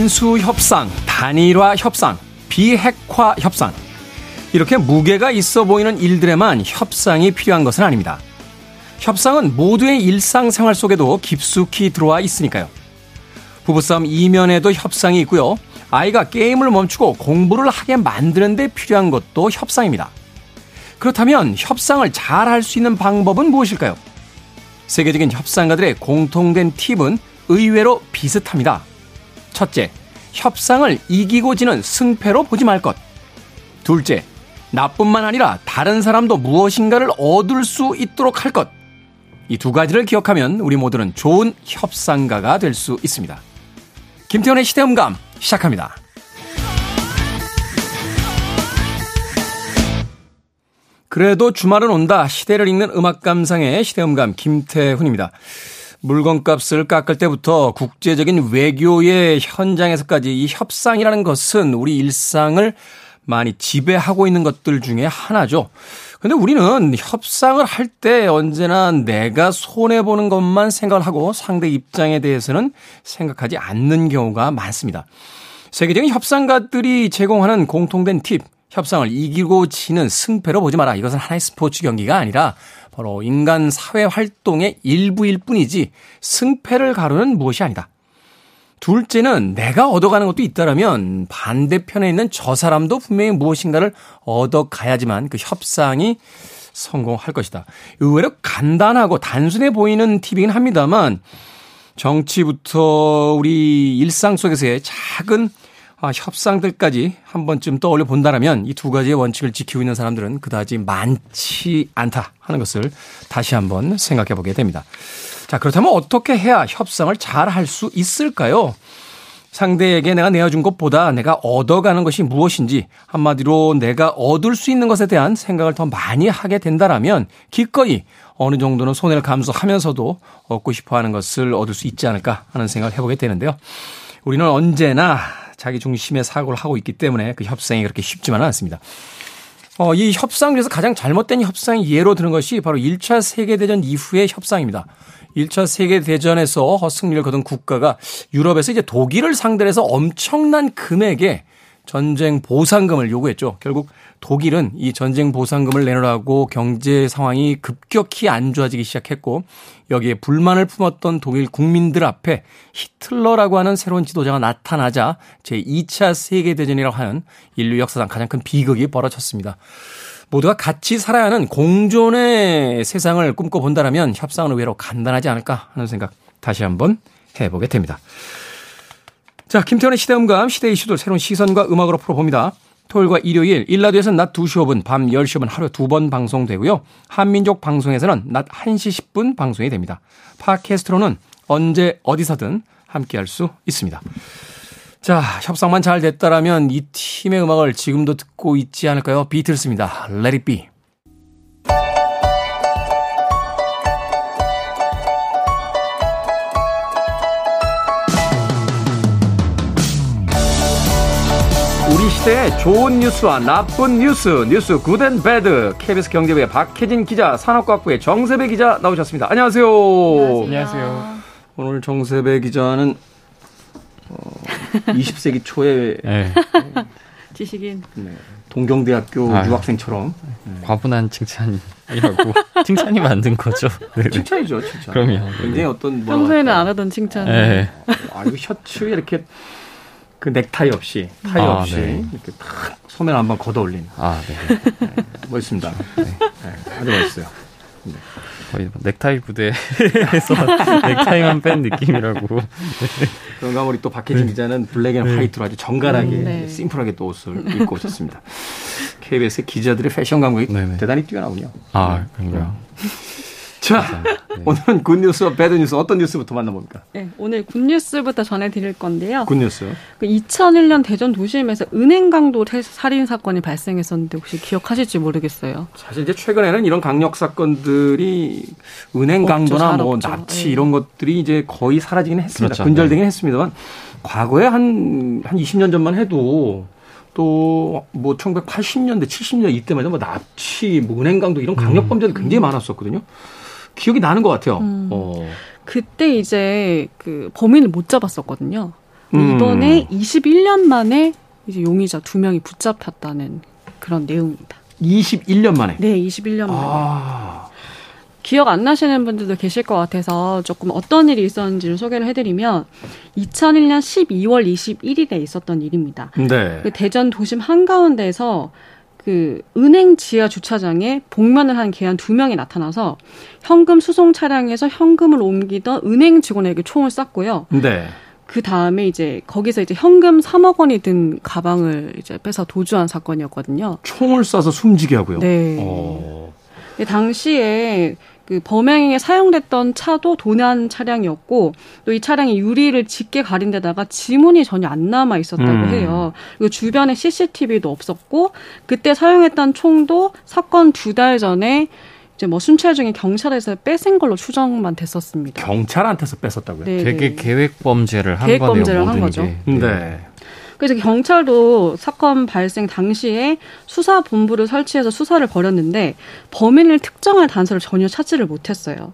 인수 협상, 단일화 협상, 비핵화 협상. 이렇게 무게가 있어 보이는 일들에만 협상이 필요한 것은 아닙니다. 협상은 모두의 일상생활 속에도 깊숙이 들어와 있으니까요. 부부싸움 이면에도 협상이 있고요. 아이가 게임을 멈추고 공부를 하게 만드는 데 필요한 것도 협상입니다. 그렇다면 협상을 잘 할 수 있는 방법은 무엇일까요? 세계적인 협상가들의 공통된 팁은 의외로 비슷합니다. 첫째, 협상을 이기고 지는 승패로 보지 말 것. 둘째, 나뿐만 아니라 다른 사람도 무엇인가를 얻을 수 있도록 할 것. 이 두 가지를 기억하면 우리 모두는 좋은 협상가가 될 수 있습니다. 김태현의 시대음감 시작합니다. 그래도 주말은 온다. 시대를 읽는 음악 감상의 시대음감 김태훈입니다. 물건값을 깎을 때부터 국제적인 외교의 현장에서까지 이 협상이라는 것은 우리 일상을 많이 지배하고 있는 것들 중에 하나죠. 근데 우리는 협상을 할 때 언제나 내가 손해보는 것만 생각을 하고 상대 입장에 대해서는 생각하지 않는 경우가 많습니다. 세계적인 협상가들이 제공하는 공통된 팁, 협상을 이기고 지는 승패로 보지 마라. 이것은 하나의 스포츠 경기가 아니라 바로 인간 사회 활동의 일부일 뿐이지 승패를 가르는 무엇이 아니다. 둘째는 내가 얻어가는 것도 있다라면 반대편에 있는 저 사람도 분명히 무엇인가를 얻어가야지만 그 협상이 성공할 것이다. 의외로 간단하고 단순해 보이는 팁이긴 합니다만 정치부터 우리 일상 속에서의 작은 아, 협상들까지 한 번쯤 떠올려 본다라면 이 두 가지의 원칙을 지키고 있는 사람들은 그다지 많지 않다 하는 것을 다시 한번 생각해 보게 됩니다. 자, 그렇다면 어떻게 해야 협상을 잘 할 수 있을까요? 상대에게 내가 내어준 것보다 내가 얻어가는 것이 무엇인지 한마디로 내가 얻을 수 있는 것에 대한 생각을 더 많이 하게 된다라면 기꺼이 어느 정도는 손해를 감수하면서도 얻고 싶어 하는 것을 얻을 수 있지 않을까 하는 생각을 해보게 되는데요. 우리는 언제나 자기 중심의 사고를 하고 있기 때문에 그 협상이 그렇게 쉽지만은 않습니다. 어, 이 협상 중에서 가장 잘못된 협상이 예로 드는 것이 바로 1차 세계대전 이후의 협상입니다. 1차 세계대전에서 승리를 거둔 국가가 유럽에서 이제 독일을 상대로 해서 엄청난 금액의 전쟁 보상금을 요구했죠. 결국 독일은 이 전쟁 보상금을 내놓으라고 경제 상황이 급격히 안 좋아지기 시작했고 여기에 불만을 품었던 독일 국민들 앞에 히틀러라고 하는 새로운 지도자가 나타나자 제2차 세계대전이라고 하는 인류 역사상 가장 큰 비극이 벌어졌습니다. 모두가 같이 살아야 하는 공존의 세상을 꿈꿔본다면 협상은 의외로 간단하지 않을까 하는 생각 다시 한번 해보게 됩니다. 자, 김태원의 시대음감, 시대 이슈들 새로운 시선과 음악으로 풀어봅니다. 토요일과 일요일, 일라디오에서는 낮 2시 5분, 밤 10시 5분 하루에 두번 방송되고요. 한민족 방송에서는 낮 1시 10분 방송이 됩니다. 팟캐스트로는 언제 어디서든 함께 할 수 있습니다. 자, 협상만 잘 됐다라면 이 팀의 음악을 지금도 듣고 있지 않을까요? 비틀스입니다. Let it be. 시대의 좋은 뉴스와 나쁜 뉴스, 뉴스 good and bad. KBS 경제부의 박혜진 기자, 산업과학부의 정세배 기자 나오셨습니다. 안녕하세요. 안녕하세요. 오늘 정세배 기자는 어, 20세기 초에 네. 지식인 네, 동경대학교 아, 유학생처럼 네. 과분한 칭찬이라고 칭찬이 만든 거죠. 네. 칭찬이죠, 칭찬. 그럼요. 굉장히 어떤 평소에는 안 하던 칭찬. 네. 아 이거 셔츠에 이렇게 그 넥타이 없이 타이 아, 없이 네. 이렇게 탁 소매를 한번 걷어 올린. 아, 네. 네. 멋있습니다. 네. 아주 멋있어요. 네. 거의 뭐 넥타이 부대에서 넥타이만 뺀 느낌이라고. 그런가 우리 또 박혜진 네. 기자는 black and 네. white로 아주 정갈하게 네. 심플하게 또 옷을 입고 오셨습니다. KBS 기자들의 패션 감각이 네네. 대단히 뛰어나군요. 아, 그런가요? 자, 네. 오늘은 good news와 bad news 어떤 뉴스부터 만나봅니까? 네, 오늘 good news부터 전해드릴 건데요. good news. 그 2001년 대전 도심에서 은행 강도 살인 사건이 발생했었는데 혹시 기억하실지 모르겠어요. 사실 이제 최근에는 이런 강력 사건들이 은행 강도나 뭐 납치 네. 이런 것들이 이제 거의 사라지긴 했습니다. 그렇죠. 근절되긴 네. 했습니다만 과거에 한, 한 20년 전만 해도 또뭐 1980년대, 70년 이때만 해도 뭐 납치, 뭐 은행 강도 이런 강력 범죄들 음. 굉장히 많았었거든요. 기억이 나는 것 같아요. 음. 어. 그때 이제 그 범인을 못 잡았었거든요. 음. 이번에 21년 만에 이제 용의자 두 명이 붙잡혔다는 그런 내용입니다. 21년 만에. 네, 21년 만에. 아. 기억 안 나시는 분들도 계실 것 같아서 조금 어떤 일이 있었는지를 소개를 해드리면 2001년 12월 21일에 있었던 일입니다. 네. 그 대전 도심 한가운데에서 그 은행 지하 주차장에 복면을 한 개한 두 명이 나타나서 현금 수송 차량에서 현금을 옮기던 은행 직원에게 총을 쐈고요. 네. 그 다음에 이제 거기서 이제 현금 3억 원이 든 가방을 이제 빼서 도주한 사건이었거든요. 총을 쏴서 숨지게 하고요. 네. 어. 당시에 그 범행에 사용됐던 차도 도난 차량이었고 또 이 차량이 유리를 짙게 가린 데다가 지문이 전혀 안 남아 있었다고 음. 해요. 그리고 주변에 CCTV도 없었고 그때 사용했던 총도 사건 두 달 전에 이제 뭐 순찰 중에 경찰에서 뺏은 걸로 추정만 됐었습니다. 경찰한테서 뺏었다고요? 네, 되게 네. 계획 범죄를 한 계획 거네요. 범죄를 한 거죠. 게. 네. 네. 그래서 경찰도 사건 발생 당시에 수사 본부를 설치해서 수사를 벌였는데 범인을 특정할 단서를 전혀 찾지를 못했어요.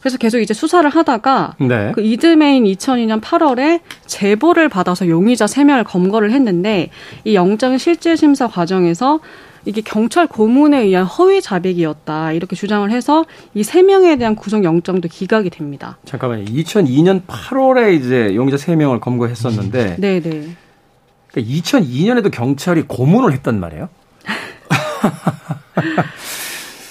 그래서 계속 이제 수사를 하다가 네. 그 이듬해인 2002년 8월에 제보를 받아서 용의자 3명을 검거를 했는데 이 영장 실질 심사 과정에서 이게 경찰 고문에 의한 허위 자백이었다 이렇게 주장을 해서 이 세 명에 대한 구속 영장도 기각이 됩니다. 잠깐만요. 2002년 8월에 이제 용의자 세 명을 검거했었는데, 네네. 네. 그러니까 2002년에도 경찰이 고문을 했단 말이에요.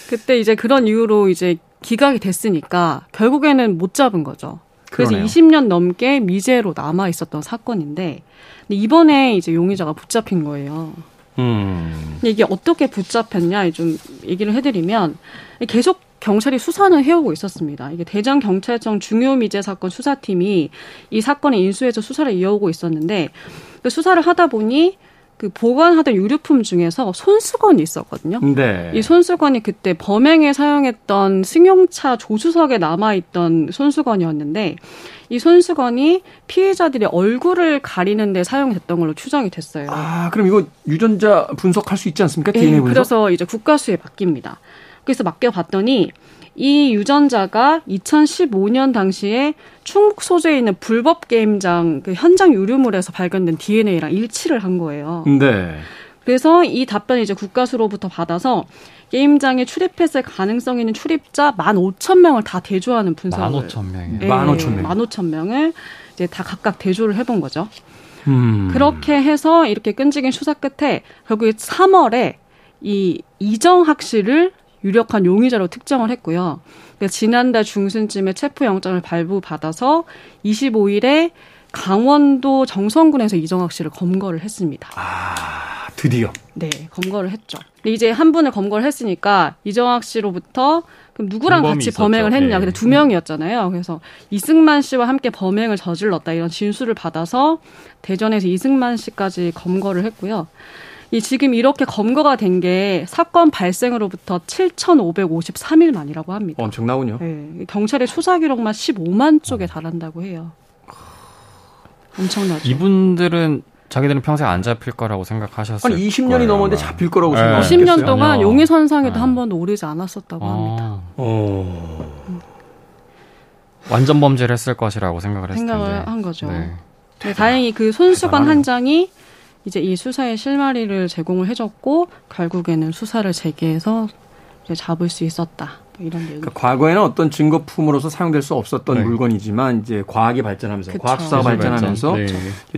그때 이제 그런 이유로 이제 기각이 됐으니까 결국에는 못 잡은 거죠. 그래서 그러네요. 20년 넘게 미제로 남아 있었던 사건인데 이번에 이제 용의자가 붙잡힌 거예요. 음. 이게 어떻게 붙잡혔냐 좀 얘기를 해드리면 계속 경찰이 수사는 해오고 있었습니다. 이게 대전 경찰청 중요 미제 사건 수사팀이 이 사건을 인수해서 수사를 이어오고 있었는데 그 수사를 하다 보니 그 보관하던 유류품 중에서 손수건이 있었거든요. 네. 이 손수건이 그때 범행에 사용했던 승용차 조수석에 남아 있던 손수건이었는데 이 손수건이 피해자들의 얼굴을 가리는 데 사용됐던 걸로 추정이 됐어요. 아, 그럼 이거 유전자 분석할 수 있지 않습니까? DNA 네, 분석? 그래서 이제 국가수에 맡깁니다. 그래서 맡겨봤더니 이 유전자가 2015년 당시에 충북 소재에 있는 불법 게임장 그 현장 유류물에서 발견된 DNA랑 일치를 한 거예요. 네. 그래서 이 답변을 이제 국가수로부터 받아서 게임장에 출입했을 가능성 있는 출입자 15,000명을 다 대조하는 분석을 15,000명이요. 네, 15,000명. 15,000명을 이제 다 각각 대조를 해본 거죠. 음. 그렇게 해서 이렇게 끈질긴 수사 끝에 결국에 3월에 이 이정학 씨를 유력한 용의자로 특정을 했고요. 지난달 중순쯤에 체포 영장을 발부받아서 25일에 강원도 정선군에서 이정학 씨를 검거를 했습니다. 아, 드디어. 네, 검거를 했죠. 이제 한 분을 검거를 했으니까 이정학 씨로부터 그럼 누구랑 같이 있었죠. 범행을 했냐? 네. 근데 두 명이었잖아요. 그래서 이승만 씨와 함께 범행을 저질렀다 이런 진술을 받아서 대전에서 이승만 씨까지 검거를 했고요. 이 지금 이렇게 검거가 된 게 사건 발생으로부터 7,553일 만이라고 합니다. 엄청나군요. 네, 경찰의 수사 기록만 15만 쪽에 달한다고 해요. 엄청나죠. 이분들은 자기들은 평생 안 잡힐 거라고 생각하셨어요. 아니 20년이 거예요, 넘었는데 잡힐 거라고 네. 생각했어요. 20년 동안 용의선상에도 네. 한 번도 오르지 않았었다고 아. 합니다. 어. 완전 범죄를 했을 것이라고 생각을 했을 생각을 텐데. 한 거죠. 네. 네, 다행히 그 손수건 한 장이 이제 이 수사의 실마리를 제공을 해줬고 결국에는 수사를 재개해서 이제 잡을 수 있었다. 뭐 이런 그러니까 과거에는 어떤 증거품으로서 사용될 수 없었던 네. 물건이지만 이제 과학이 발전하면서 과학 수사가 발전하면서 네.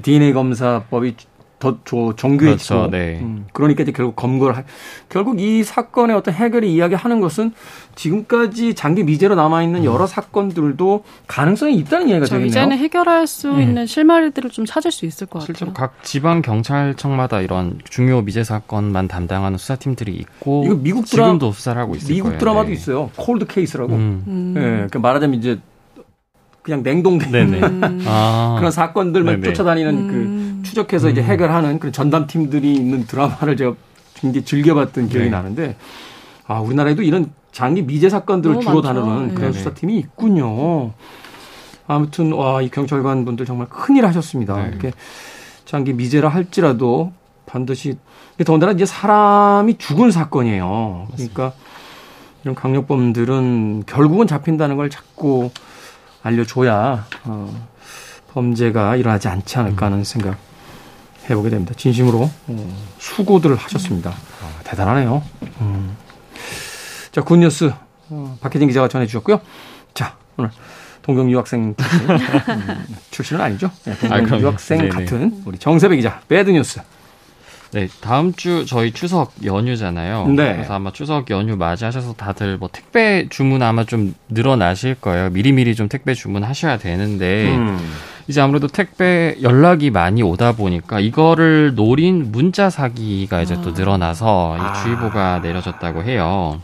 DNA 검사법이 더 정교해지고 그렇죠. 네. 음, 그러니까 이제 결국 검거를 하, 결국 이 사건의 어떤 해결이 이야기하는 것은 지금까지 장기 미제로 남아 있는 음. 여러 사건들도 가능성이 있다는 이야기가 되겠네요. 이제는 해결할 수 네. 있는 실마리들을 좀 찾을 수 있을 것 실제로 같아요. 각 지방 경찰청마다 이런 중요 미제 사건만 담당하는 수사팀들이 있고 이거 미국 드라 지금도 수사를 하고 있을 미국 거예요. 드라마도 네. 있어요. 콜드 케이스라고. 음. 음. 네, 그러니까 말하자면 이제 그냥 냉동된 음. 아. 그런 사건들만 네네. 쫓아다니는 그 음. 추적해서 이제 음. 해결하는 그런 전담팀들이 있는 드라마를 제가 굉장히 즐겨봤던 기억이 네. 나는데 아 우리나라에도 이런 장기 미제 사건들을 주로 많죠. 다루는 그런 네. 수사팀이 있군요. 아무튼 와 이 경찰관 분들 정말 큰일 하셨습니다. 네. 이렇게 장기 미제라 할지라도 반드시 더군다나 이제 사람이 죽은 사건이에요. 맞습니다. 그러니까 이런 강력범들은 결국은 잡힌다는 걸 자꾸 알려줘야 어, 범죄가 일어나지 않지 않을까 하는 생각 해보게 됩니다. 진심으로 어, 수고들 하셨습니다. 아, 대단하네요. 음. 자, 굿뉴스 어, 박혜진 기자가 전해주셨고요. 자, 오늘 동경 유학생 출신, 음, 출신은 아니죠. 네, 동경 아, 유학생 네네. 같은 우리 정세배 기자 배드 뉴스. 네, 다음 주 저희 추석 연휴잖아요. 네. 그래서 아마 추석 연휴 맞이하셔서 다들 뭐 택배 주문 아마 좀 늘어나실 거예요. 미리미리 좀 택배 주문하셔야 되는데 음. 이제 아무래도 택배 연락이 많이 오다 보니까 이거를 노린 문자 사기가 이제 아. 또 늘어나서 아. 주의보가 내려졌다고 해요.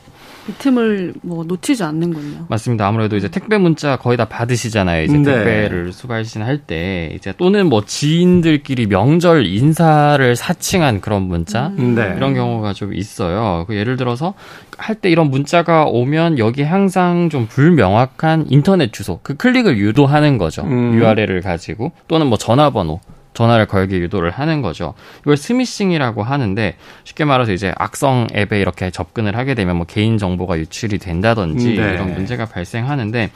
이 틈을 뭐 놓치지 않는군요. 맞습니다. 아무래도 이제 택배 문자 거의 다 받으시잖아요. 이제 네. 택배를 수거하신 할 때 이제 또는 뭐 지인들끼리 명절 인사를 사칭한 그런 문자 음. 네. 이런 경우가 좀 있어요. 그 예를 들어서 할 때 이런 문자가 오면 여기 항상 좀 불명확한 인터넷 주소 그 클릭을 유도하는 거죠. 음. URL을 가지고 또는 뭐 전화번호 전화를 걸게 유도를 하는 거죠. 이걸 스미싱이라고 하는데 쉽게 말해서 이제 악성 앱에 이렇게 접근을 하게 되면 뭐 개인 정보가 유출이 된다든지 네. 이런 문제가 발생하는데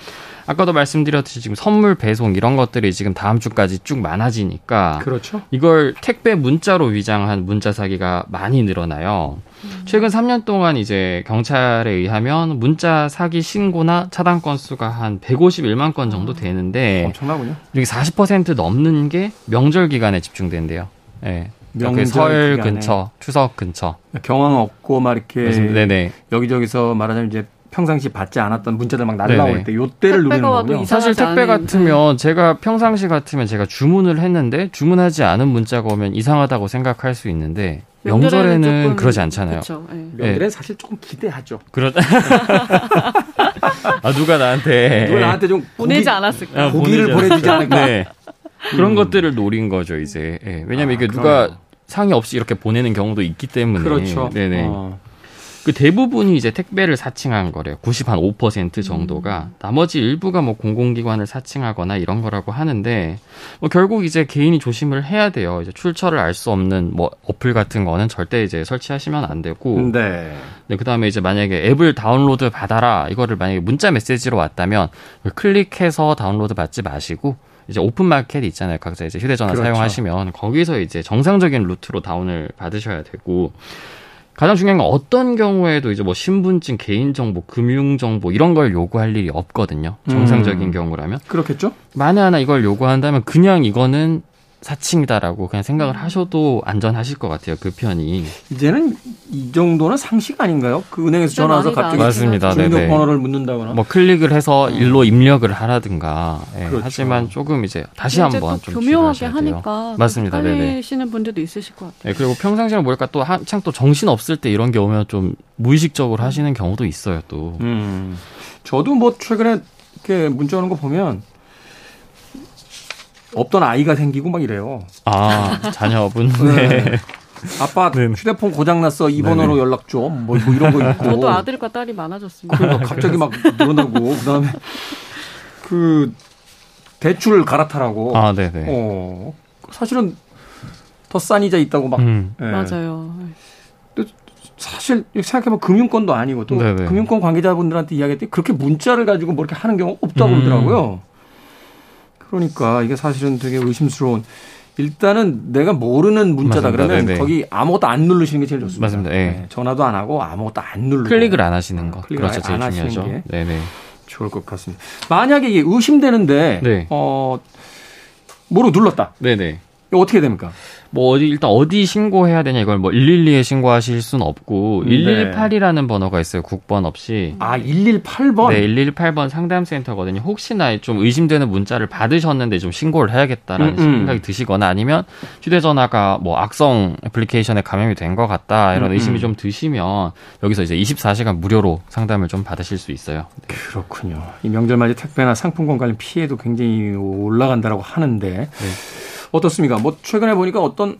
아까도 말씀드렸듯이 지금 선물 배송 이런 것들이 지금 다음 주까지 쭉 많아지니까 그렇죠. 이걸 택배 문자로 위장한 문자 사기가 많이 늘어나요. 음. 최근 3년 동안 이제 경찰에 의하면 문자 사기 신고나 차단 건수가 한 151만 건 정도 아, 되는데 엄청나군요. 여기 40% 넘는 게 명절 기간에 집중된대요. 예. 네. 명절 설 근처, 추석 근처. 경황 없고 막 이렇게 네네. 여기저기서 말하자면 이제 평상시 받지 않았던 문자들 막 날라올 때 요때를 누리는 거군요. 사실 택배 같으면 제가 평상시 같으면 제가 주문을 했는데 주문하지 않은 문자가 오면 이상하다고 생각할 수 있는데 명절에는 그러지 않잖아요. 그쵸, 네. 명절엔 사실 조금 기대하죠. 그러 아 누가 나한테 누가 나한테 좀 보내지 않았을까? 아, 고기를 보내주지 않을까? 네. 그런 음. 것들을 노린 거죠 이제. 네. 왜냐하면 아, 이게 누가 상의 없이 이렇게 보내는 경우도 있기 때문에. 그렇죠. 네네. 어. 그 대부분이 이제 택배를 사칭한 거래요. 90한5% 정도가. 음. 나머지 일부가 뭐 공공기관을 사칭하거나 이런 거라고 하는데 뭐 결국 이제 개인이 조심을 해야 돼요. 이제 출처를 알 수 없는 뭐 어플 같은 거는 절대 이제 설치하시면 안 되고. 네. 네, 그다음에 이제 만약에 앱을 다운로드 받아라. 이거를 만약에 문자 메시지로 왔다면 클릭해서 다운로드 받지 마시고 이제 오픈 마켓 있잖아요. 각자 이제 휴대전화 그렇죠. 사용하시면 거기서 이제 정상적인 루트로 다운을 받으셔야 되고 가장 중요한 건 어떤 경우에도 이제 뭐 신분증, 개인정보, 금융정보 이런 걸 요구할 일이 없거든요. 정상적인 음. 경우라면. 그렇겠죠? 만에 하나 이걸 요구한다면 그냥 이거는 사칭이다라고 그냥 생각을 하셔도 안전하실 것 같아요. 그 편이. 이제는 이 정도는 상식 아닌가요? 그 은행에서 전화 와서 갑자기 맞습니다. 주민번호를 묻는다거나. 뭐 클릭을 해서 일로 입력을 하라든가. 예. 그렇죠. 하지만 조금 이제 다시 한번 좀 교묘하게 하니까 맞습니다. 헷갈리시는 분들도 있으실 것 같아요. 예. 그리고 평상시에 뭐랄까 또 한창 또 정신 없을 때 이런 게 오면 좀 무의식적으로 하시는 경우도 있어요. 또. 음. 저도 뭐 최근에 이렇게 문자 오는 거 보면 없던 아이가 생기고 막 이래요. 아, 자녀분. 네. 네. 아빠 네 휴대폰 고장났어. 이 번호로 연락 좀. 뭐, 뭐, 이런 거 있고. 저도 아들과 딸이 많아졌습니다. 그러니까 갑자기 막 늘어나고, 그 다음에 그 대출 갈아타라고. 아, 네네. 어, 사실은 더 싼 이자 있다고 막. 음. 네. 맞아요. 사실 생각해보면 금융권도 아니고 또 네네. 금융권 관계자분들한테 이야기했더니 그렇게 문자를 가지고 뭐 이렇게 하는 경우 없다고 음. 그러더라고요. 그러니까 이게 사실은 되게 의심스러운. 일단은 내가 모르는 문자다 맞습니다. 그러면 네네. 거기 아무것도 안 누르시는 게 제일 좋습니다. 맞습니다. 네. 네. 전화도 안 하고 아무것도 안 누르고 클릭을 안 하시는 거. 그렇죠. 제일 중요하죠. 네네. 좋을 것 같습니다. 만약에 이게 의심되는데 네. 어 뭐로 눌렀다. 네네. 이거 어떻게 됩니까? 뭐 어디 일단 어디 신고해야 되냐 이걸 뭐 112에 신고하실 수는 없고 네. 118이라는 번호가 있어요. 국번 없이. 아, 118번. 네, 118번 상담센터거든요. 혹시나 좀 의심되는 문자를 받으셨는데 좀 신고를 해야겠다라는 음, 음. 생각이 드시거나 아니면 휴대 전화가 뭐 악성 애플리케이션에 감염이 된 것 같다 이런 음, 의심이 음. 좀 드시면 여기서 이제 24시간 무료로 상담을 좀 받으실 수 있어요. 네. 그렇군요. 이 명절 맞이 택배나 상품권 관련 피해도 굉장히 올라간다라고 하는데 네. 어떻습니까? 뭐 최근에 보니까 어떤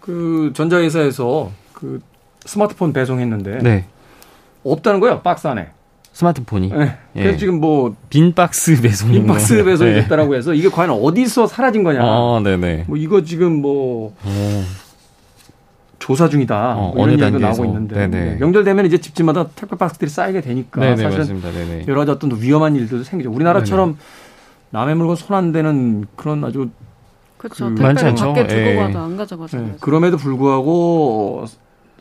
그 전자회사에서 그 스마트폰 배송했는데 네. 없다는 거예요 박스 안에. 스마트폰이. 네. 그래서 예. 지금 뭐 빈 박스 배송 빈 박스 배송이 네. 됐다라고 해서 이게 과연 어디서 사라진 거냐. 아, 네네. 뭐 이거 지금 뭐 오. 조사 중이다. 어, 뭐 이런 얘기가 나오고 있는데. 네. 명절 되면 이제 집집마다 택배 박스들이 쌓이게 되니까 네네, 사실은. 여러 가지 어떤 위험한 일들도 생기죠. 우리나라처럼 네네. 남의 물건 손 안 대는 그런 아주 그렇죠. 그, 많지 않죠. 밖에 두고 예. 가도 안 가져가잖아요. 예. 그럼에도 불구하고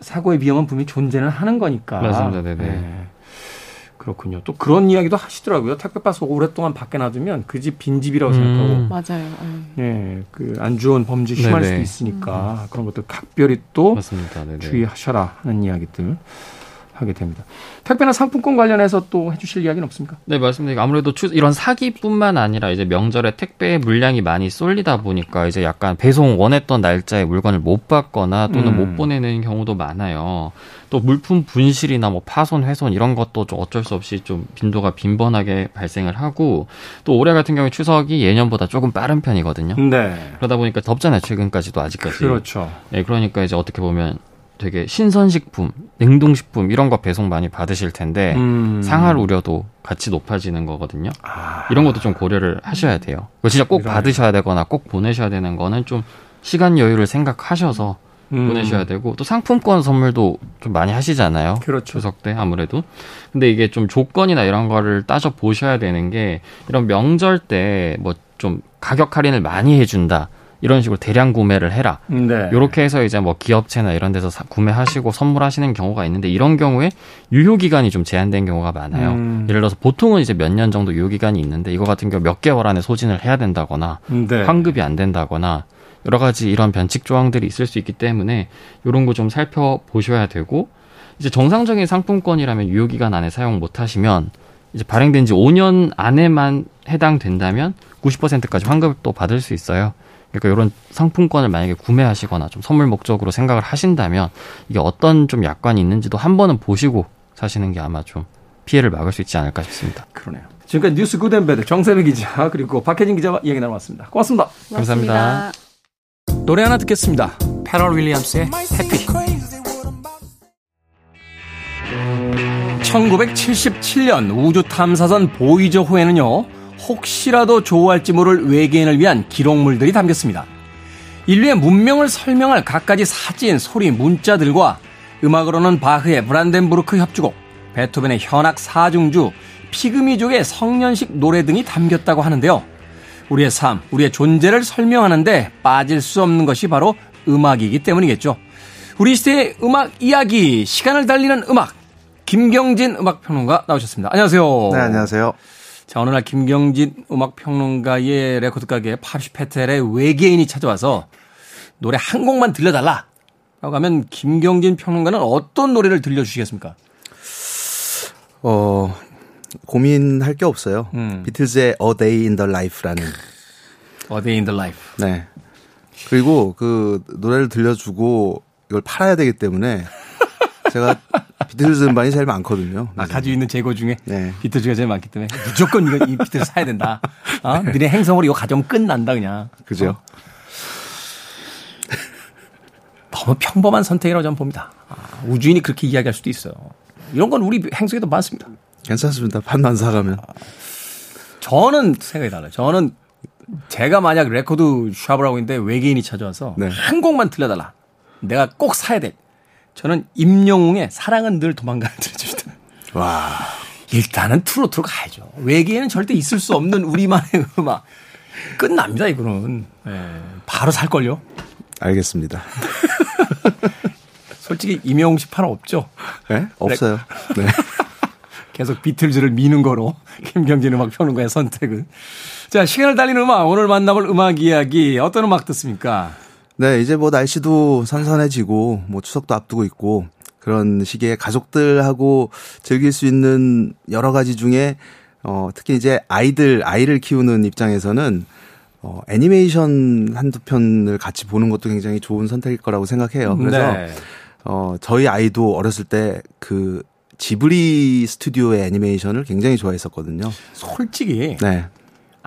사고의 위험은 분명히 존재는 하는 거니까. 맞습니다. 네네. 예. 그렇군요. 또 그런 이야기도 하시더라고요. 택배 박스 오랫동안 밖에 놔두면 그 집 빈집이라고 음. 생각하고. 맞아요. 예, 그 안 좋은 범죄 심할 네네. 수도 있으니까 음. 그런 것들 각별히 또 맞습니다. 주의하셔라 하는 이야기들. 하게 됩니다. 택배나 상품권 관련해서 또 해주실 이야기는 없습니까? 네, 맞습니다. 아무래도 이런 사기뿐만 아니라 이제 명절에 택배 물량이 많이 쏠리다 보니까 이제 약간 배송 원했던 날짜에 물건을 못 받거나 또는 음. 못 보내는 경우도 많아요. 또 물품 분실이나 뭐 파손, 훼손 이런 것도 좀 어쩔 수 없이 좀 빈도가 빈번하게 발생을 하고 또 올해 같은 경우에 추석이 예년보다 조금 빠른 편이거든요. 네. 그러다 보니까 덥잖아요. 최근까지도 아직까지. 그렇죠. 네, 그러니까 이제 어떻게 보면 되게 신선식품, 냉동식품 이런 거 배송 많이 받으실 텐데 음. 상할 우려도 같이 높아지는 거거든요. 아. 이런 것도 좀 고려를 하셔야 돼요. 진짜 꼭 이런. 받으셔야 되거나 꼭 보내셔야 되는 거는 좀 시간 여유를 생각하셔서 음. 보내셔야 되고 또 상품권 선물도 좀 많이 하시잖아요. 그렇죠. 추석 때 아무래도. 근데 이게 좀 조건이나 이런 거를 따져 보셔야 되는 게 이런 명절 때 뭐 좀 가격 할인을 많이 해준다. 이런 식으로 대량 구매를 해라. 네. 이렇게 해서 이제 뭐 기업체나 이런 데서 사, 구매하시고 선물하시는 경우가 있는데 이런 경우에 유효 기간이 좀 제한된 경우가 많아요. 음. 예를 들어서 보통은 이제 몇 년 정도 유효 기간이 있는데 이거 같은 경우 몇 개월 안에 소진을 해야 된다거나 네. 환급이 안 된다거나 여러 가지 이런 변칙 조항들이 있을 수 있기 때문에 이런 거 좀 살펴보셔야 되고 이제 정상적인 상품권이라면 유효 기간 안에 사용 못 하시면 이제 발행된 지 5년 안에만 해당된다면 90%까지 환급도 받을 수 있어요. 그러니까 이런 상품권을 만약에 구매하시거나 좀 선물 목적으로 생각을 하신다면 이게 어떤 좀 약관이 있는지도 한 번은 보시고 사시는 게 아마 좀 피해를 막을 수 있지 않을까 싶습니다. 그러네요. 지금까지 뉴스 good and bad 정세배 기자 그리고 박혜진 기자와 이야기 나눠봤습니다. 고맙습니다. 고맙습니다. 감사합니다. 노래 하나 듣겠습니다. 패럴 윌리엄스의 해피. 1977년 우주 탐사선 보이저 호에는요. 혹시라도 조우할지 모를 외계인을 위한 기록물들이 담겼습니다. 인류의 문명을 설명할 갖가지 사진, 소리, 문자들과 음악으로는 바흐의 브란덴부르크 협주곡, 베토벤의 현악 사중주, 피그미족의 성년식 노래 등이 담겼다고 하는데요. 우리의 삶, 우리의 존재를 설명하는데 빠질 수 없는 것이 바로 음악이기 때문이겠죠. 우리 시대의 음악 이야기, 시간을 달리는 음악, 김경진 음악평론가 나오셨습니다. 안녕하세요. 네, 안녕하세요. 자, 어느 날 김경진 음악평론가의 레코드 가게 팝시페텔에 외계인이 찾아와서 노래 한 곡만 들려달라. 라고 하면 김경진 평론가는 어떤 노래를 들려주시겠습니까? 어, 고민할 게 없어요. 음. 비틀즈의 A Day in the Life라는. A Day in the Life. 네. 그리고 그 노래를 들려주고 이걸 팔아야 되기 때문에 제가 비틀즈 음반이 제일 많거든요. 아, 가지고 있는 재고 중에 네. 비틀즈가 제일 많기 때문에 무조건 이거 이 비틀즈 사야 된다. 어? 네. 너네 행성으로 이거 가져오면 끝난다 그냥. 그죠? 어? 너무 평범한 선택이라고 저는 봅니다. 아, 우주인이 그렇게 이야기할 수도 있어요. 이런 건 우리 행성에도 많습니다. 괜찮습니다. 판만 사가면. 아, 저는 생각이 달라요. 저는 제가 만약 레코드 샵을 하고 있는데 외계인이 찾아와서 네. 한 곡만 들려달라. 내가 꼭 사야 돼. 저는 임영웅의 사랑은 늘 도망가를 들려줍니다. 와. 일단은 트로트로 가야죠. 외계에는 절대 있을 수 없는 우리만의 음악. 끝납니다, 이거는. 네, 바로 살걸요? 알겠습니다. 솔직히 임영웅 씨 파는 없죠? 네? 없어요. 네. 계속 비틀즈를 미는 거로 김경진 음악 평론가의 선택은. 자, 시간을 달리는 음악, 오늘 만나볼 음악 이야기, 어떤 음악 듣습니까? 네, 이제 뭐 날씨도 선선해지고 뭐 추석도 앞두고 있고 그런 시기에 가족들하고 즐길 수 있는 여러 가지 중에 어 특히 이제 아이들 아이를 키우는 입장에서는 어 애니메이션 한두 편을 같이 보는 것도 굉장히 좋은 선택일 거라고 생각해요. 그래서 네. 어 저희 아이도 어렸을 때그 지브리 스튜디오의 애니메이션을 굉장히 좋아했었거든요. 솔직히 네.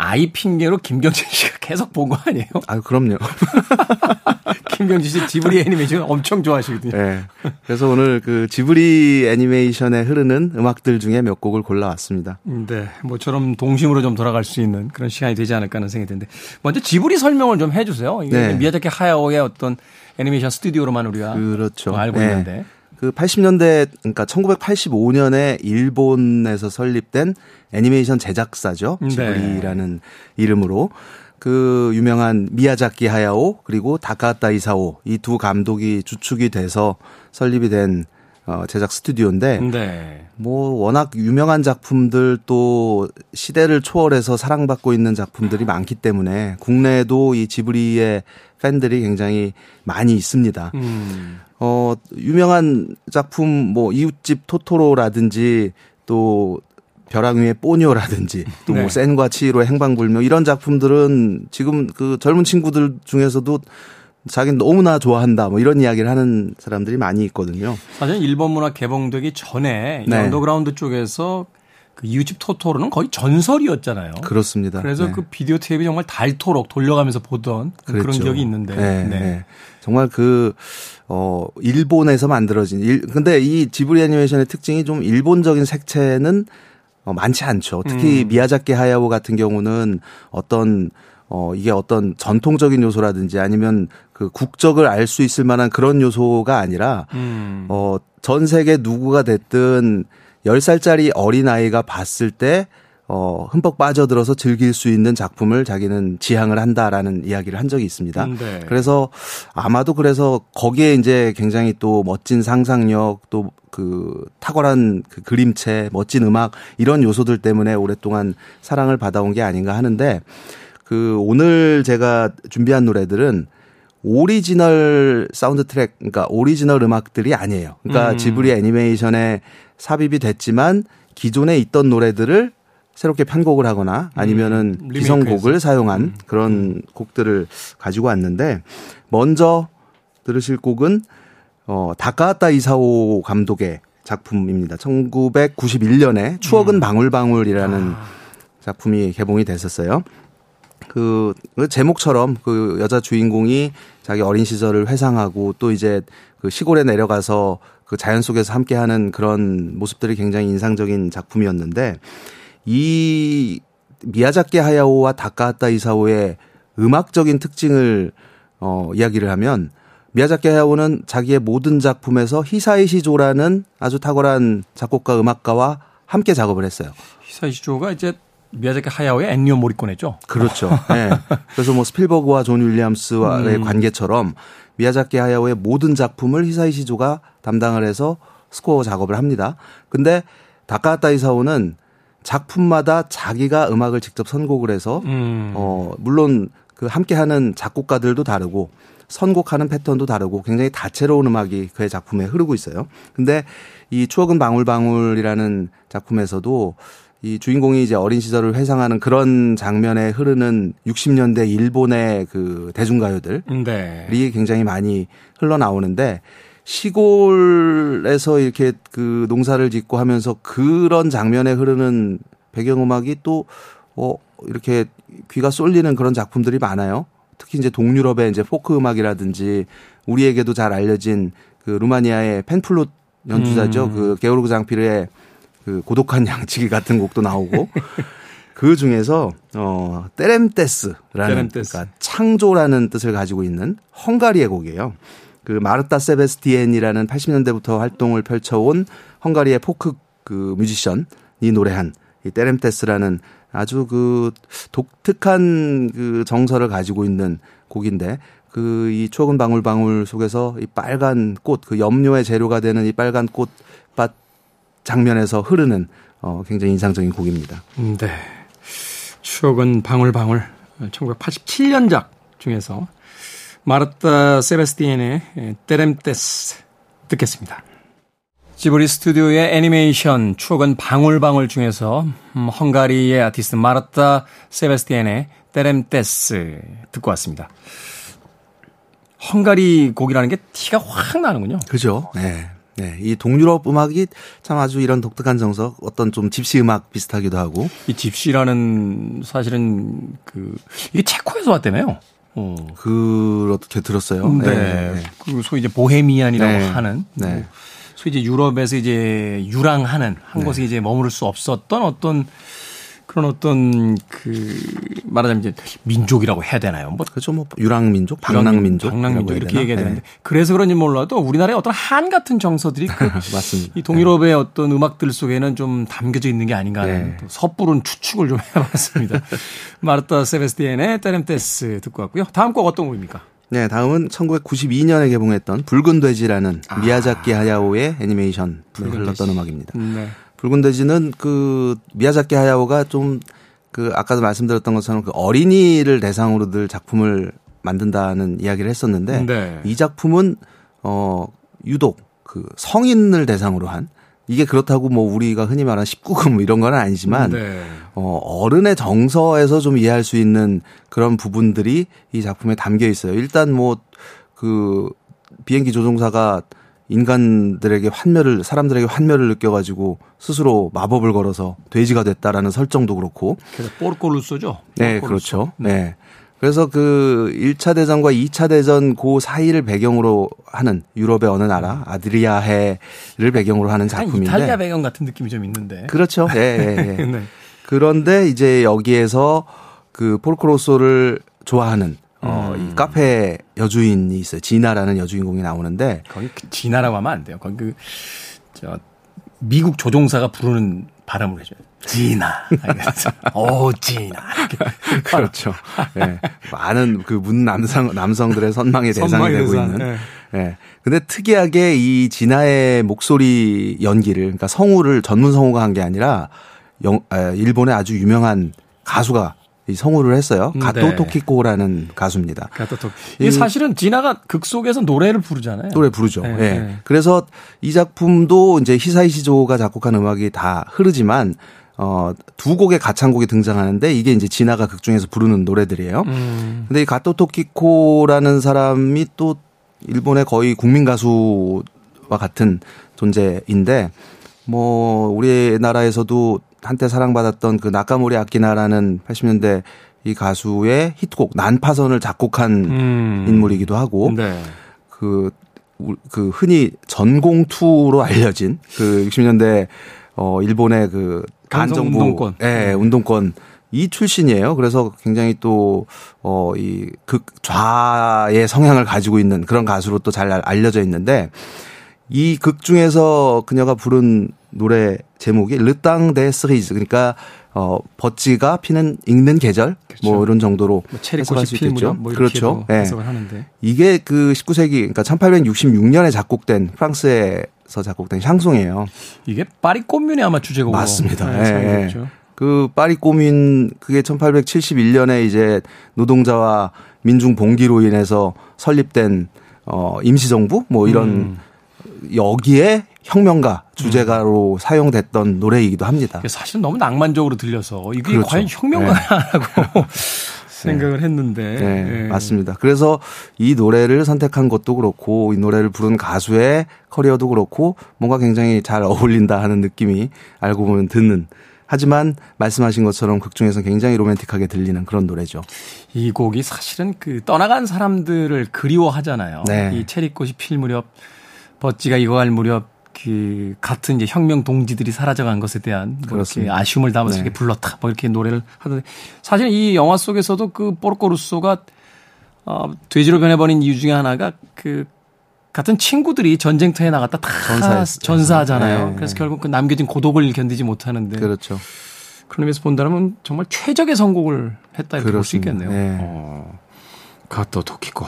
아이 핑계로 김경진 씨가 계속 본 거 아니에요? 아, 그럼요. 김경진 씨 지브리 애니메이션 엄청 좋아하시거든요. 네. 그래서 오늘 그 지브리 애니메이션에 흐르는 음악들 중에 몇 곡을 골라왔습니다. 네. 뭐처럼 동심으로 좀 돌아갈 수 있는 그런 시간이 되지 않을까 하는 생각이 드는데 먼저 지브리 설명을 좀 해주세요. 이게 네. 미야자키 하야오의 어떤 애니메이션 스튜디오로만 우리가 그렇죠. 알고 네. 있는데. 그 80년대 그러니까 1985년에 일본에서 설립된 애니메이션 제작사죠. 네. 지브리라는 네. 이름으로 그 유명한 미야자키 하야오 그리고 다카타 이사오 이 두 감독이 주축이 돼서 설립이 된 어, 제작 스튜디오인데 네. 뭐 워낙 유명한 작품들 또 시대를 초월해서 사랑받고 있는 작품들이 많기 때문에 국내에도 이 지브리의 팬들이 굉장히 많이 있습니다. 음. 어 유명한 작품 뭐 이웃집 토토로라든지 또 벼랑 위의 뽀뇨라든지 또뭐 네. 센과 치히로의 행방불명 이런 작품들은 지금 그 젊은 친구들 중에서도 자기는 너무나 좋아한다 뭐 이런 이야기를 하는 사람들이 많이 있거든요. 사실 일본 문화 개방되기 전에 네. 언더그라운드 쪽에서 그 이웃집 토토로는 거의 전설이었잖아요. 그렇습니다. 그래서 네. 그 비디오 테이프 정말 닳도록 돌려가면서 보던 그랬죠. 그런 기억이 있는데. 네. 정말 그, 어, 일본에서 만들어진, 일, 근데 이 지브리 애니메이션의 특징이 좀 일본적인 색채는 어, 많지 않죠. 특히 음. 미야자키 하야오 같은 경우는 어떤 어, 이게 어떤 전통적인 요소라든지 아니면 그 국적을 알 수 있을 만한 그런 요소가 아니라, 음. 어, 전 세계 누구가 됐든 10살짜리 어린아이가 봤을 때, 어, 흠뻑 빠져들어서 즐길 수 있는 작품을 자기는 지향을 한다라는 이야기를 한 적이 있습니다. 음, 네. 그래서 아마도 그래서 거기에 이제 굉장히 또 멋진 상상력 또 그 탁월한 그 그림체, 멋진 음악 이런 요소들 때문에 오랫동안 사랑을 받아온 게 아닌가 하는데 그 오늘 제가 준비한 노래들은 오리지널 사운드 트랙, 그러니까 오리지널 음악들이 아니에요. 그러니까 음. 지브리 애니메이션에 삽입이 됐지만 기존에 있던 노래들을 새롭게 편곡을 하거나 아니면은 음, 기성곡을 사용한 음. 그런 음. 곡들을 가지고 왔는데 먼저 들으실 곡은 어 다카하타 이사오 감독의 작품입니다. 1991년에 추억은 음. 방울방울이라는 아. 작품이 개봉이 됐었어요. 그, 그 제목처럼 그 여자 주인공이 자기 어린 시절을 회상하고 또 이제 그 시골에 내려가서 그 자연 속에서 함께 하는 그런 모습들이 굉장히 인상적인 작품이었는데 이 미야자키 하야오와 다카하타 이사오의 음악적인 특징을 어 이야기를 하면 미야자키 하야오는 자기의 모든 작품에서 히사이 시조라는 아주 탁월한 작곡가 음악가와 함께 작업을 했어요. 히사이시 조가 이제 미야자키 하야오의 엔니오 모리코네죠. 그렇죠. 네. 그래서 뭐 스필버그와 존 윌리엄스와의 음. 관계처럼 미야자키 하야오의 모든 작품을 히사이시 조가 담당을 해서 스코어 작업을 합니다. 근데 다카하타 이사오는 작품마다 자기가 음악을 직접 선곡을 해서 음. 어 물론 그 함께하는 작곡가들도 다르고 선곡하는 패턴도 다르고 굉장히 다채로운 음악이 그의 작품에 흐르고 있어요. 근데 이 추억은 방울방울이라는 작품에서도 이 주인공이 이제 어린 시절을 회상하는 그런 장면에 흐르는 60년대 일본의 그 대중가요들이 네. 굉장히 많이 흘러나오는데 시골에서 이렇게 그 농사를 짓고 하면서 그런 장면에 흐르는 배경음악이 또, 어, 이렇게 귀가 쏠리는 그런 작품들이 많아요. 특히 이제 동유럽의 이제 포크 음악이라든지 우리에게도 잘 알려진 그 루마니아의 펜플룻 연주자죠. 음. 그 게오르그 장피르의 그 고독한 양치기 같은 곡도 나오고 그 중에서 어 때렘테스라는 때렘테스. 그러니까 창조라는 뜻을 가지고 있는 헝가리의 곡이에요. 그 마르타 세베스티엔이라는 80년대부터 활동을 펼쳐온 헝가리의 포크 그 뮤지션이 노래한 이 때렘테스라는 아주 그 독특한 그 정서를 가지고 있는 곡인데 그이 추억은 방울방울 속에서 이 빨간 꽃 그 염료의 재료가 되는 이 빨간 꽃밭 장면에서 흐르는 어, 굉장히 인상적인 곡입니다. 음, 네. 추억은 방울방울 1987년작 중에서 마르타 세베스티엔의 때렘테스 듣겠습니다. 지브리 스튜디오의 애니메이션 추억은 방울방울 중에서 음, 헝가리의 아티스트 마르타 세베스티엔의 때렘테스 듣고 왔습니다. 헝가리 곡이라는 게 티가 확 나는군요. 그죠. 네. 네, 이 동유럽 음악이 참 아주 이런 독특한 정서, 어떤 좀 집시 음악 비슷하기도 하고. 이 집시라는 사실은 그 이게 체코에서 왔다며요. 어. 그렇게 들었어요. 네. 네. 네. 그 소위 이제 보헤미안이라고 네. 하는. 네. 뭐 소위 이제 유럽에서 이제 유랑하는 한 네. 곳에 이제 머무를 수 없었던 어떤 그런 어떤 그 말하자면 이제 민족이라고 해야 되나요? 뭐 그렇죠. 뭐 유랑민족, 방랑민족, 방랑민족 이렇게 얘기해야 네. 되는데 그래서 그런지 몰라도 우리나라의 어떤 한 같은 정서들이 그 맞습니다. 이 동유럽의 네. 어떤 음악들 속에는 좀 담겨져 있는 게 아닌가 하는 네. 섣부른 추측을 좀 해봤습니다. 마르타 세베스티엔의 테렘테스 듣고 왔고요. 다음 곡 어떤 곡입니까? 네, 다음은 1992년에 개봉했던 붉은 돼지라는 아. 미야자키 하야오의 애니메이션 흘렀던 음악입니다. 네. 붉은 돼지는 그 미야자키 하야오가 좀 그 아까도 말씀드렸던 것처럼 그 어린이를 대상으로 들 작품을 만든다는 이야기를 했었는데 네. 이 작품은 어 유독 그 성인을 대상으로 한 이게 그렇다고 뭐 우리가 흔히 말하는 19금 뭐 이런 건 아니지만 네. 어 어른의 정서에서 좀 이해할 수 있는 그런 부분들이 이 작품에 담겨 있어요. 일단 뭐 그 비행기 조종사가 인간들에게 환멸을 사람들에게 환멸을 느껴가지고 스스로 마법을 걸어서 돼지가 됐다라는 설정도 그렇고. 그래서 뽀르꼬루소죠. 네, 그렇죠. 네. 그래서 그 1차 대전과 2차 대전 그 사이를 배경으로 하는 유럽의 어느 나라 아드리아해를 배경으로 하는 작품인데 이탈리아 배경 같은 느낌이 좀 있는데. 그렇죠. 예, 예, 예. 네. 그런데 이제 여기에서 그 폴크로소를 좋아하는 어, 음. 이 카페 여주인이 있어요. 지나라는 여주인공이 나오는데. 거기 그 지나라고 하면 안 돼요. 거기 그, 저, 미국 조종사가 부르는 발음을 해줘요. 지나. 오, 지나. 그렇죠. 예. 네. 많은 그 문 남성, 남성들의 선망의 대상이 되고 대상. 있는. 예. 네. 네. 근데 특이하게 이 진아의 목소리 연기를, 그러니까 성우를 전문 성우가 한 게 아니라, 영, 에, 일본의 아주 유명한 가수가 성우를 했어요. 음, 가토 네. 토키코라는 가수입니다. 가토 토키. 이게 사실은 진아가 극 속에서 노래를 부르잖아요. 노래 부르죠. 네, 네. 네. 그래서 이 작품도 이제 히사이 시조가 작곡한 음악이 다 흐르지만 어, 두 곡의 가창곡이 등장하는데 이게 이제 진아가 극 중에서 부르는 노래들이에요. 음. 근데 이 가토 토키코라는 사람이 또 일본의 거의 국민 가수와 같은 존재인데 뭐 우리나라에서도 한때 사랑받았던 그 나카모리 아키나라는 80년대 이 가수의 히트곡 난파선을 작곡한 음. 인물이기도 하고 네. 그, 그 흔히 전공투로 알려진 그 60년대 어 일본의 그 간정부 운동권. 예, 운동권 이 출신이에요. 그래서 굉장히 또, 어, 이 극 좌의 성향을 가지고 있는 그런 가수로 또 잘 알려져 있는데 이 극 중에서 그녀가 부른 노래 제목이 르땅 데 스리즈 그러니까 어 버찌가 피는 익는 계절 그렇죠. 뭐 이런 정도로 뭐 해석할 수 있겠죠. 뭐 그렇죠. 네. 하는데. 이게 그 19세기 그러니까 1866년에 작곡된 프랑스에서 작곡된 샹송이에요. 이게 파리 꼬뮌이 아마 주제곡으로 맞습니다. 네. 네. 그 파리 꼬뮌 그게 1871년에 이제 노동자와 민중 봉기로 인해서 설립된 어 임시정부 뭐 이런 음. 여기에 혁명가 주제가로 음. 사용됐던 노래이기도 합니다. 사실 너무 낭만적으로 들려서 이게 그렇죠. 과연 혁명가라고 네. 생각을 네. 했는데. 네, 네, 맞습니다. 그래서 이 노래를 선택한 것도 그렇고 이 노래를 부른 가수의 커리어도 그렇고 뭔가 굉장히 잘 어울린다 하는 느낌이 알고 보면 듣는 하지만 말씀하신 것처럼 극 중에서 굉장히 로맨틱하게 들리는 그런 노래죠. 이 곡이 사실은 그 떠나간 사람들을 그리워하잖아요. 네. 이 체리꽃이 필 무렵 버찌가 익어갈 무렵 그 같은 이제 혁명 동지들이 사라져간 것에 대한 뭐 이렇게 아쉬움을 담아서 네. 이렇게 불렀다 뭐 이렇게 노래를 하던데 사실 이 영화 속에서도 그 포르코루소가 어 돼지로 변해버린 이유 중에 하나가 그 같은 친구들이 전쟁터에 나갔다 다 전사했, 전사하잖아요. 네. 그래서 결국 그 남겨진 고독을 견디지 못하는데 그렇죠. 그런 의미에서 본다면 정말 최적의 선곡을 했다 이렇게 볼 수 있겠네요. 네. 어. 가토 도키코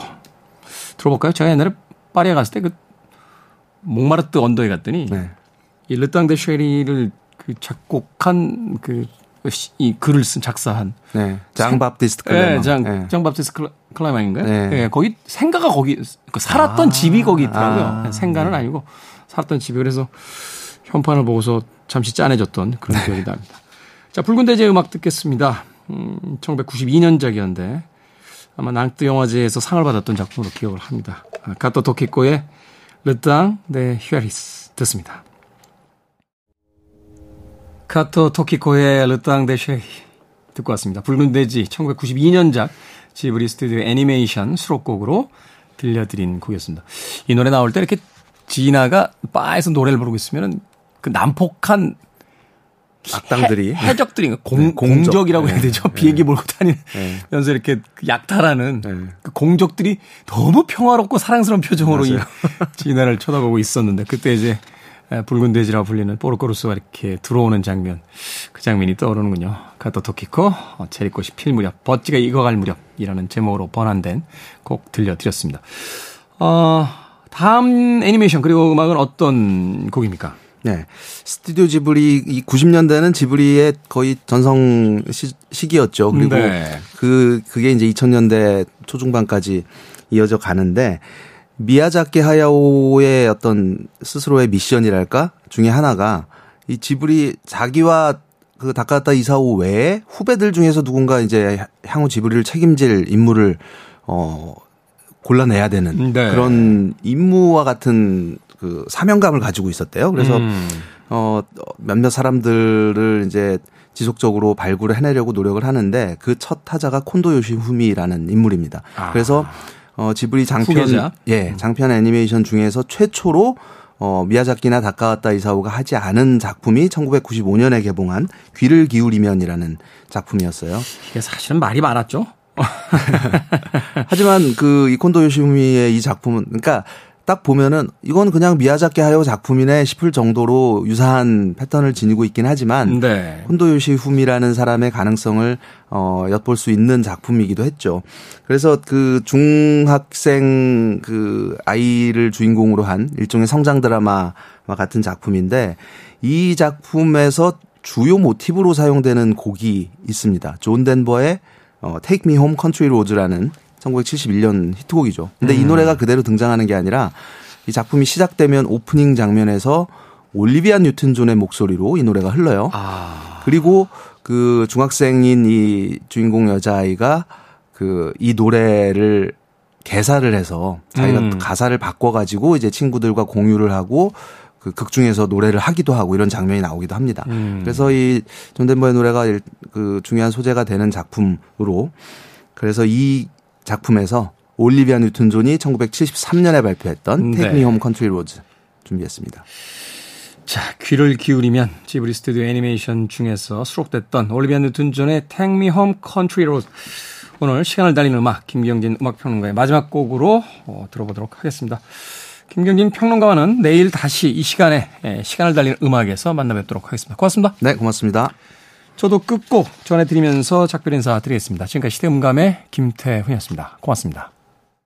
들어볼까요? 제가 옛날에 파리에 갔을 때 그 몽마르트 언덕에 갔더니 네. 이 르땅 데 쉐리를 그 작곡한 그 이 글을 쓴 작사한 네. 장밥티스트 클레망. 네, 장 네. 장밥티스트 클레망인가요? 네. 네. 거기 생가가 거기 그 살았던 아, 집이 거기 있더라고요. 아, 생가는 네. 아니고 살았던 집이 그래서 현판을 보고서 잠시 짠해졌던 그런 네. 기억이 납니다. 자, 붉은 돼지 음악 듣겠습니다. 음, 1992년작이었는데 아마 낭뜨 영화제에서 상을 받았던 작품으로 기억을 합니다. 아, 가토 토키코의 르땅 네 휘아리스 듣습니다. 카토 토키코의 르땅 데 쉐리 듣고 왔습니다. 붉은 돼지 1992년작 지브리 스튜디오 애니메이션 수록곡으로 들려드린 곡이었습니다. 이 노래 나올 때 이렇게 지나가 바에서 노래를 부르고 있으면 그 난폭한 악당들이 해, 적들이 공, 네, 공적. 이라고 해야 되죠. 네. 비행기 몰고 다니면서 이렇게 그 약탈하는 그 공적들이 너무 평화롭고 사랑스러운 표정으로 맞아요. 이 진해를 쳐다보고 있었는데 그때 이제 붉은 돼지라 불리는 포르코르스가 이렇게 들어오는 장면 그 장면이 떠오르는군요. 가토 토키코 어, 체리꽃이 필 무렵 버찌가 익어갈 무렵이라는 제목으로 번안된 곡 들려드렸습니다. 어, 다음 애니메이션 그리고 음악은 어떤 곡입니까? 네. 스튜디오 지브리 이 90년대는 지브리의 거의 전성 시, 기였죠 그리고 네. 그 그게 이제 2000년대 초중반까지 이어져 가는데 미야자키 하야오의 어떤 스스로의 미션이랄까 중에 하나가 이 지브리 자기와 그 다카타 이사오 외에 후배들 중에서 누군가 이제 향후 지브리를 책임질 인물을 어 골라내야 되는 네. 그런 임무와 같은 그 사명감을 가지고 있었대요. 그래서 음. 어 몇몇 사람들을 이제 지속적으로 발굴을 해내려고 노력을 하는데 그 첫 타자가 콘도 요시후미라는 인물입니다. 아. 그래서 어, 지브리 장편 후계자? 예 장편 애니메이션 중에서 최초로 어, 미야자키나 다카와타 이사오가 하지 않은 작품이 1995년에 개봉한 귀를 기울이면이라는 작품이었어요. 이게 사실은 말이 많았죠. 하지만 그 이콘도 요시미의 이 작품은 그러니까 딱 보면은 이건 그냥 미야자키 하요 작품이네 싶을 정도로 유사한 패턴을 지니고 있긴 하지만 네. 콘도 요시 후미라는 사람의 가능성을 어 엿볼 수 있는 작품이기도 했죠. 그래서 그 중학생 그 아이를 주인공으로 한 일종의 성장 드라마와 같은 작품인데 이 작품에서 주요 모티브로 사용되는 곡이 있습니다. 존 덴버의 어, Take Me Home Country Roads라는 1971년 히트곡이죠. 근데 음. 이 노래가 그대로 등장하는 게 아니라 이 작품이 시작되면 오프닝 장면에서 올리비아 뉴튼 존의 목소리로 이 노래가 흘러요. 아. 그리고 그 중학생인 이 주인공 여자아이가 그 이 노래를 개사를 해서 자기가 음. 가사를 바꿔가지고 이제 친구들과 공유를 하고 그 극 중에서 노래를 하기도 하고 이런 장면이 나오기도 합니다. 음. 그래서 이 존덴버의 노래가 그 중요한 소재가 되는 작품으로 그래서 이 작품에서 올리비아 뉴튼 존이 1973년에 발표했던 네. Take Me Home Country Roads 준비했습니다. 자, 귀를 기울이면 지브리 스튜디오 애니메이션 중에서 수록됐던 올리비아 뉴튼 존의 Take Me Home Country Roads 오늘 시간을 달리는 음악 김경진 음악평론가의 마지막 곡으로 어, 들어보도록 하겠습니다. 김경진 평론가와는 내일 다시 이 시간에 예, 시간을 달리는 음악에서 만나 뵙도록 하겠습니다. 고맙습니다. 네, 고맙습니다. 저도 끝곡 전해드리면서 작별 인사 드리겠습니다. 지금까지 시대음감의 김태훈이었습니다. 고맙습니다.